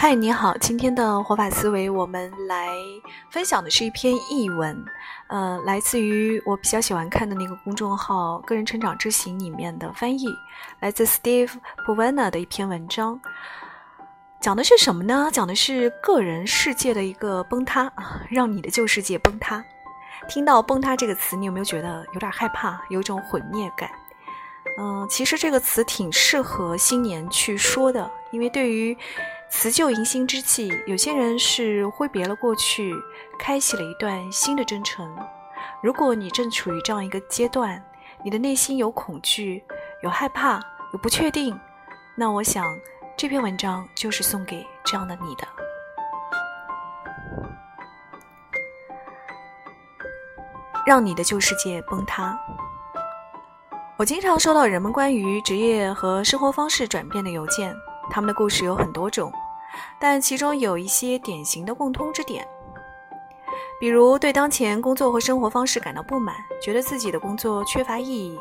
嗨，你好，今天的活法思维，我们来分享的是一篇译文，呃，来自于我比较喜欢看的那个公众号“个人成长之行”里面的翻译，来自 Steve p o v a n a 的一篇文章，讲的是什么呢？讲的是个人世界的一个崩塌，让你的旧世界崩塌。听到“崩塌”这个词，你有没有觉得有点害怕，有一种毁灭感？嗯，其实这个词挺适合新年去说的，因为对于辞旧迎新之际，有些人是挥别了过去，开启了一段新的征程。如果你正处于这样一个阶段，你的内心有恐惧、有害怕、有不确定，那我想这篇文章就是送给这样的你的。让你的旧世界崩塌。我经常收到人们关于职业和生活方式转变的邮件。他们的故事有很多种，但其中有一些典型的共通之点，比如对当前工作和生活方式感到不满，觉得自己的工作缺乏意义，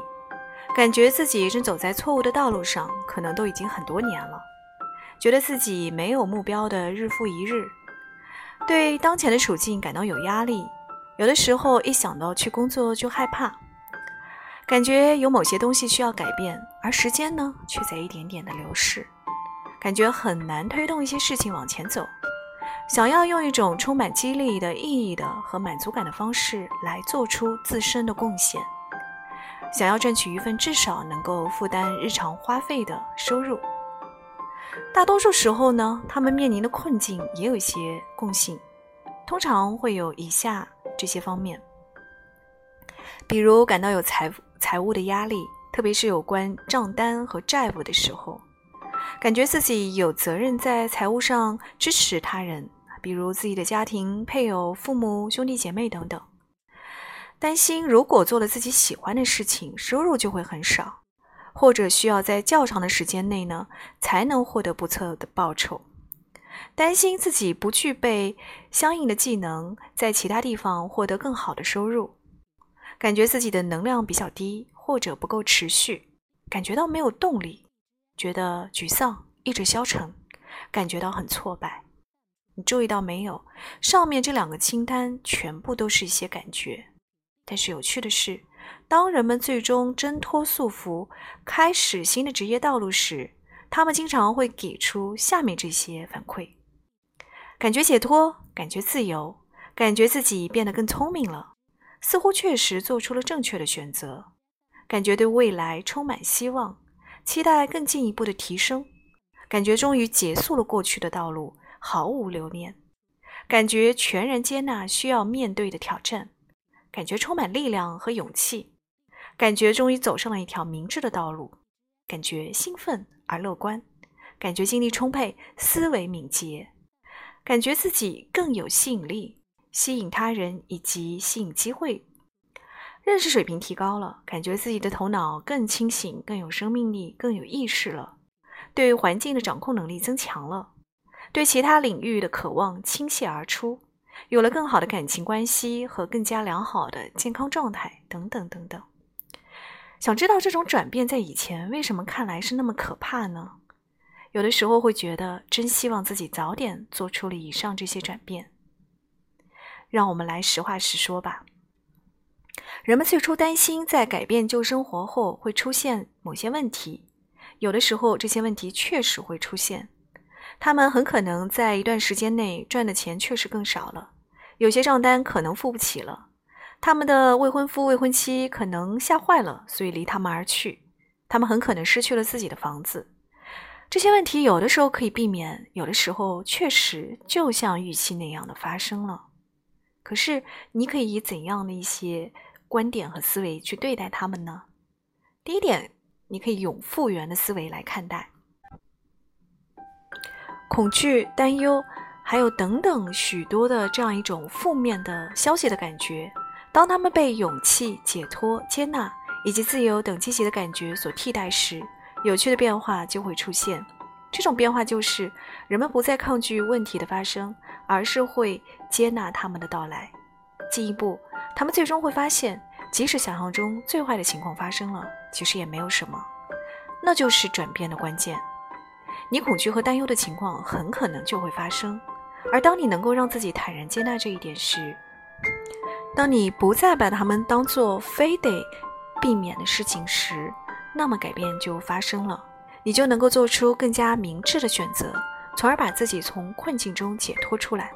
感觉自己正走在错误的道路上，可能都已经很多年了，觉得自己没有目标的日复一日，对当前的处境感到有压力，有的时候一想到去工作就害怕，感觉有某些东西需要改变，而时间呢，却在一点点的流逝。感觉很难推动一些事情往前走，想要用一种充满激励的意义的和满足感的方式来做出自身的贡献，想要赚取一份至少能够负担日常花费的收入。大多数时候呢，他们面临的困境也有一些共性，通常会有以下这些方面，比如感到有财财务的压力，特别是有关账单和债务的时候。感觉自己有责任在财务上支持他人，比如自己的家庭、配偶、父母、兄弟姐妹等等。担心如果做了自己喜欢的事情，收入就会很少，或者需要在较长的时间内呢才能获得不错的报酬。担心自己不具备相应的技能，在其他地方获得更好的收入。感觉自己的能量比较低，或者不够持续，感觉到没有动力。觉得沮丧，意志消沉，感觉到很挫败。你注意到没有？上面这两个清单全部都是一些感觉。但是有趣的是，当人们最终挣脱束缚，开始新的职业道路时，他们经常会给出下面这些反馈：感觉解脱，感觉自由，感觉自己变得更聪明了，似乎确实做出了正确的选择，感觉对未来充满希望。期待更进一步的提升，感觉终于结束了过去的道路，毫无留恋，感觉全然接纳需要面对的挑战，感觉充满力量和勇气，感觉终于走上了一条明智的道路，感觉兴奋而乐观，感觉精力充沛，思维敏捷，感觉自己更有吸引力，吸引他人以及吸引机会。认识水平提高了，感觉自己的头脑更清醒、更有生命力、更有意识了；对环境的掌控能力增强了，对其他领域的渴望倾泻而出，有了更好的感情关系和更加良好的健康状态，等等等等。想知道这种转变在以前为什么看来是那么可怕呢？有的时候会觉得真希望自己早点做出了以上这些转变。让我们来实话实说吧。人们最初担心，在改变旧生活后会出现某些问题。有的时候，这些问题确实会出现。他们很可能在一段时间内赚的钱确实更少了，有些账单可能付不起了。他们的未婚夫、未婚妻可能吓坏了，所以离他们而去。他们很可能失去了自己的房子。这些问题有的时候可以避免，有的时候确实就像预期那样的发生了。可是，你可以以怎样的一些？观点和思维去对待他们呢？第一点，你可以用复原的思维来看待恐惧、担忧，还有等等许多的这样一种负面的消息的感觉。当他们被勇气、解脱、接纳以及自由等积极的感觉所替代时，有趣的变化就会出现。这种变化就是人们不再抗拒问题的发生，而是会接纳他们的到来。进一步。他们最终会发现，即使想象中最坏的情况发生了，其实也没有什么。那就是转变的关键。你恐惧和担忧的情况很可能就会发生。而当你能够让自己坦然接纳这一点时，当你不再把他们当做非得避免的事情时，那么改变就发生了。你就能够做出更加明智的选择，从而把自己从困境中解脱出来。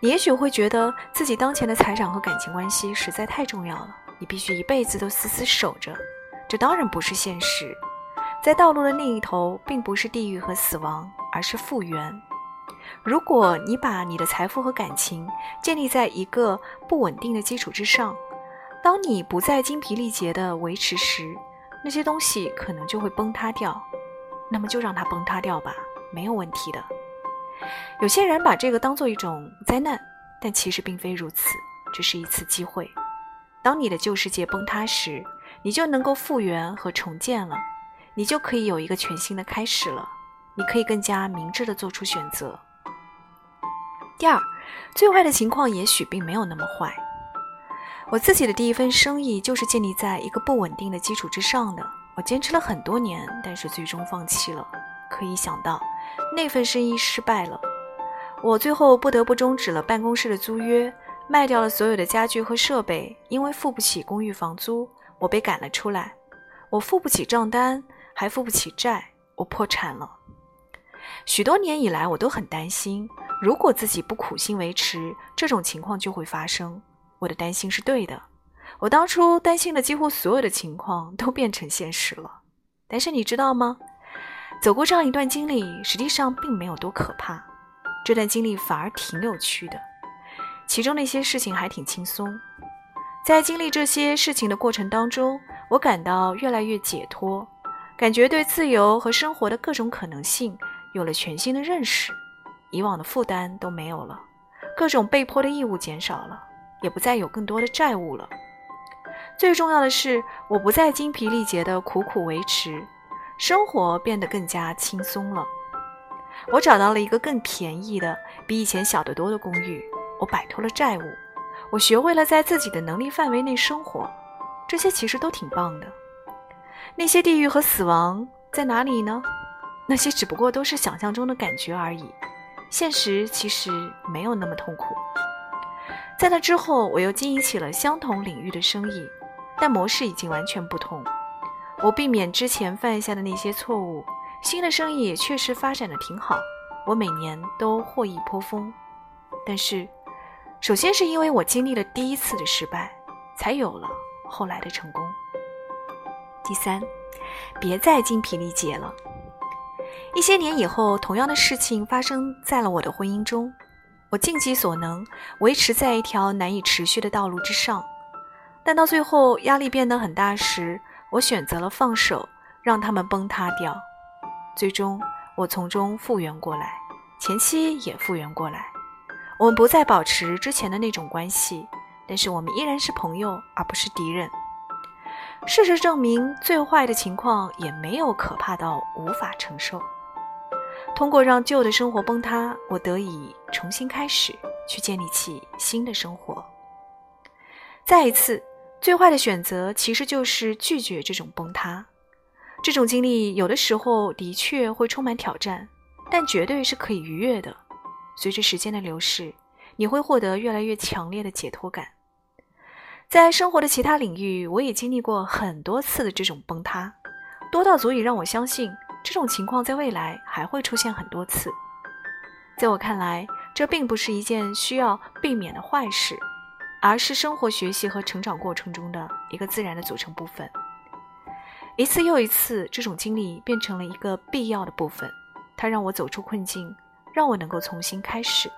你也许会觉得自己当前的财产和感情关系实在太重要了，你必须一辈子都死死守着。这当然不是现实，在道路的另一头，并不是地狱和死亡，而是复原。如果你把你的财富和感情建立在一个不稳定的基础之上，当你不再精疲力竭地维持时，那些东西可能就会崩塌掉。那么就让它崩塌掉吧，没有问题的。有些人把这个当做一种灾难，但其实并非如此，这是一次机会。当你的旧世界崩塌时，你就能够复原和重建了，你就可以有一个全新的开始了。你可以更加明智地做出选择。第二，最坏的情况也许并没有那么坏。我自己的第一份生意就是建立在一个不稳定的基础之上的。我坚持了很多年，但是最终放弃了。可以想到，那份生意失败了。我最后不得不终止了办公室的租约，卖掉了所有的家具和设备，因为付不起公寓房租，我被赶了出来。我付不起账单，还付不起债，我破产了。许多年以来，我都很担心，如果自己不苦心维持，这种情况就会发生。我的担心是对的。我当初担心的几乎所有的情况都变成现实了，但是你知道吗？走过这样一段经历，实际上并没有多可怕，这段经历反而挺有趣的，其中那些事情还挺轻松。在经历这些事情的过程当中，我感到越来越解脱，感觉对自由和生活的各种可能性有了全新的认识，以往的负担都没有了，各种被迫的义务减少了，也不再有更多的债务了。最重要的是，我不再精疲力竭地苦苦维持，生活变得更加轻松了。我找到了一个更便宜的、比以前小得多的公寓。我摆脱了债务，我学会了在自己的能力范围内生活。这些其实都挺棒的。那些地狱和死亡在哪里呢？那些只不过都是想象中的感觉而已。现实其实没有那么痛苦。在那之后，我又经营起了相同领域的生意。但模式已经完全不同，我避免之前犯下的那些错误，新的生意也确实发展的挺好，我每年都获益颇丰。但是，首先是因为我经历了第一次的失败，才有了后来的成功。第三，别再精疲力竭了。一些年以后，同样的事情发生在了我的婚姻中，我尽己所能维持在一条难以持续的道路之上。但到最后压力变得很大时，我选择了放手，让他们崩塌掉。最终，我从中复原过来，前妻也复原过来。我们不再保持之前的那种关系，但是我们依然是朋友，而不是敌人。事实证明，最坏的情况也没有可怕到无法承受。通过让旧的生活崩塌，我得以重新开始，去建立起新的生活。再一次。最坏的选择其实就是拒绝这种崩塌。这种经历有的时候的确会充满挑战，但绝对是可以逾越的。随着时间的流逝，你会获得越来越强烈的解脱感。在生活的其他领域，我也经历过很多次的这种崩塌，多到足以让我相信这种情况在未来还会出现很多次。在我看来，这并不是一件需要避免的坏事。而是生活、学习和成长过程中的一个自然的组成部分。一次又一次，这种经历变成了一个必要的部分。它让我走出困境，让我能够重新开始。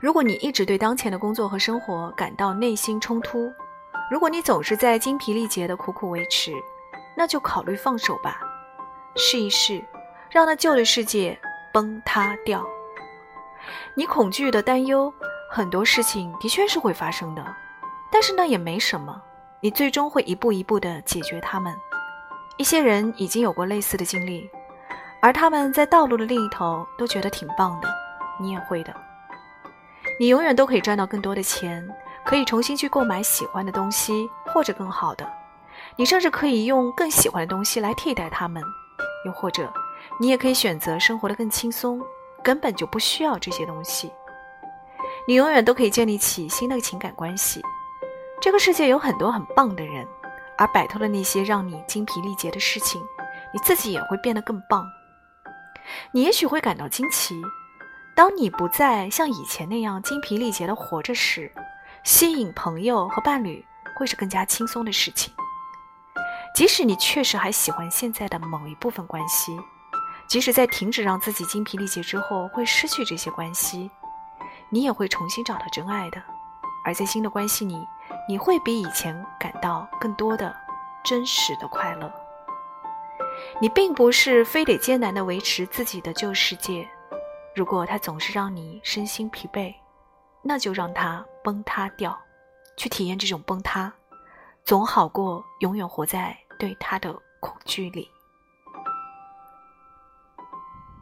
如果你一直对当前的工作和生活感到内心冲突，如果你总是在精疲力竭的苦苦维持，那就考虑放手吧，试一试，让那旧的世界崩塌掉。你恐惧的担忧。很多事情的确是会发生的，但是那也没什么，你最终会一步一步的解决它们。一些人已经有过类似的经历，而他们在道路的另一头都觉得挺棒的，你也会的。你永远都可以赚到更多的钱，可以重新去购买喜欢的东西或者更好的，你甚至可以用更喜欢的东西来替代他们，又或者你也可以选择生活的更轻松，根本就不需要这些东西。你永远都可以建立起新的情感关系。这个世界有很多很棒的人，而摆脱了那些让你精疲力竭的事情，你自己也会变得更棒。你也许会感到惊奇，当你不再像以前那样精疲力竭的活着时，吸引朋友和伴侣会是更加轻松的事情。即使你确实还喜欢现在的某一部分关系，即使在停止让自己精疲力竭之后会失去这些关系，你也会重新找到真爱的。而在新的关系里，你会比以前感到更多的真实的快乐。你并不是非得艰难地维持自己的旧世界，如果它总是让你身心疲惫，那就让它崩塌掉，去体验这种崩塌，总好过永远活在对它的恐惧里。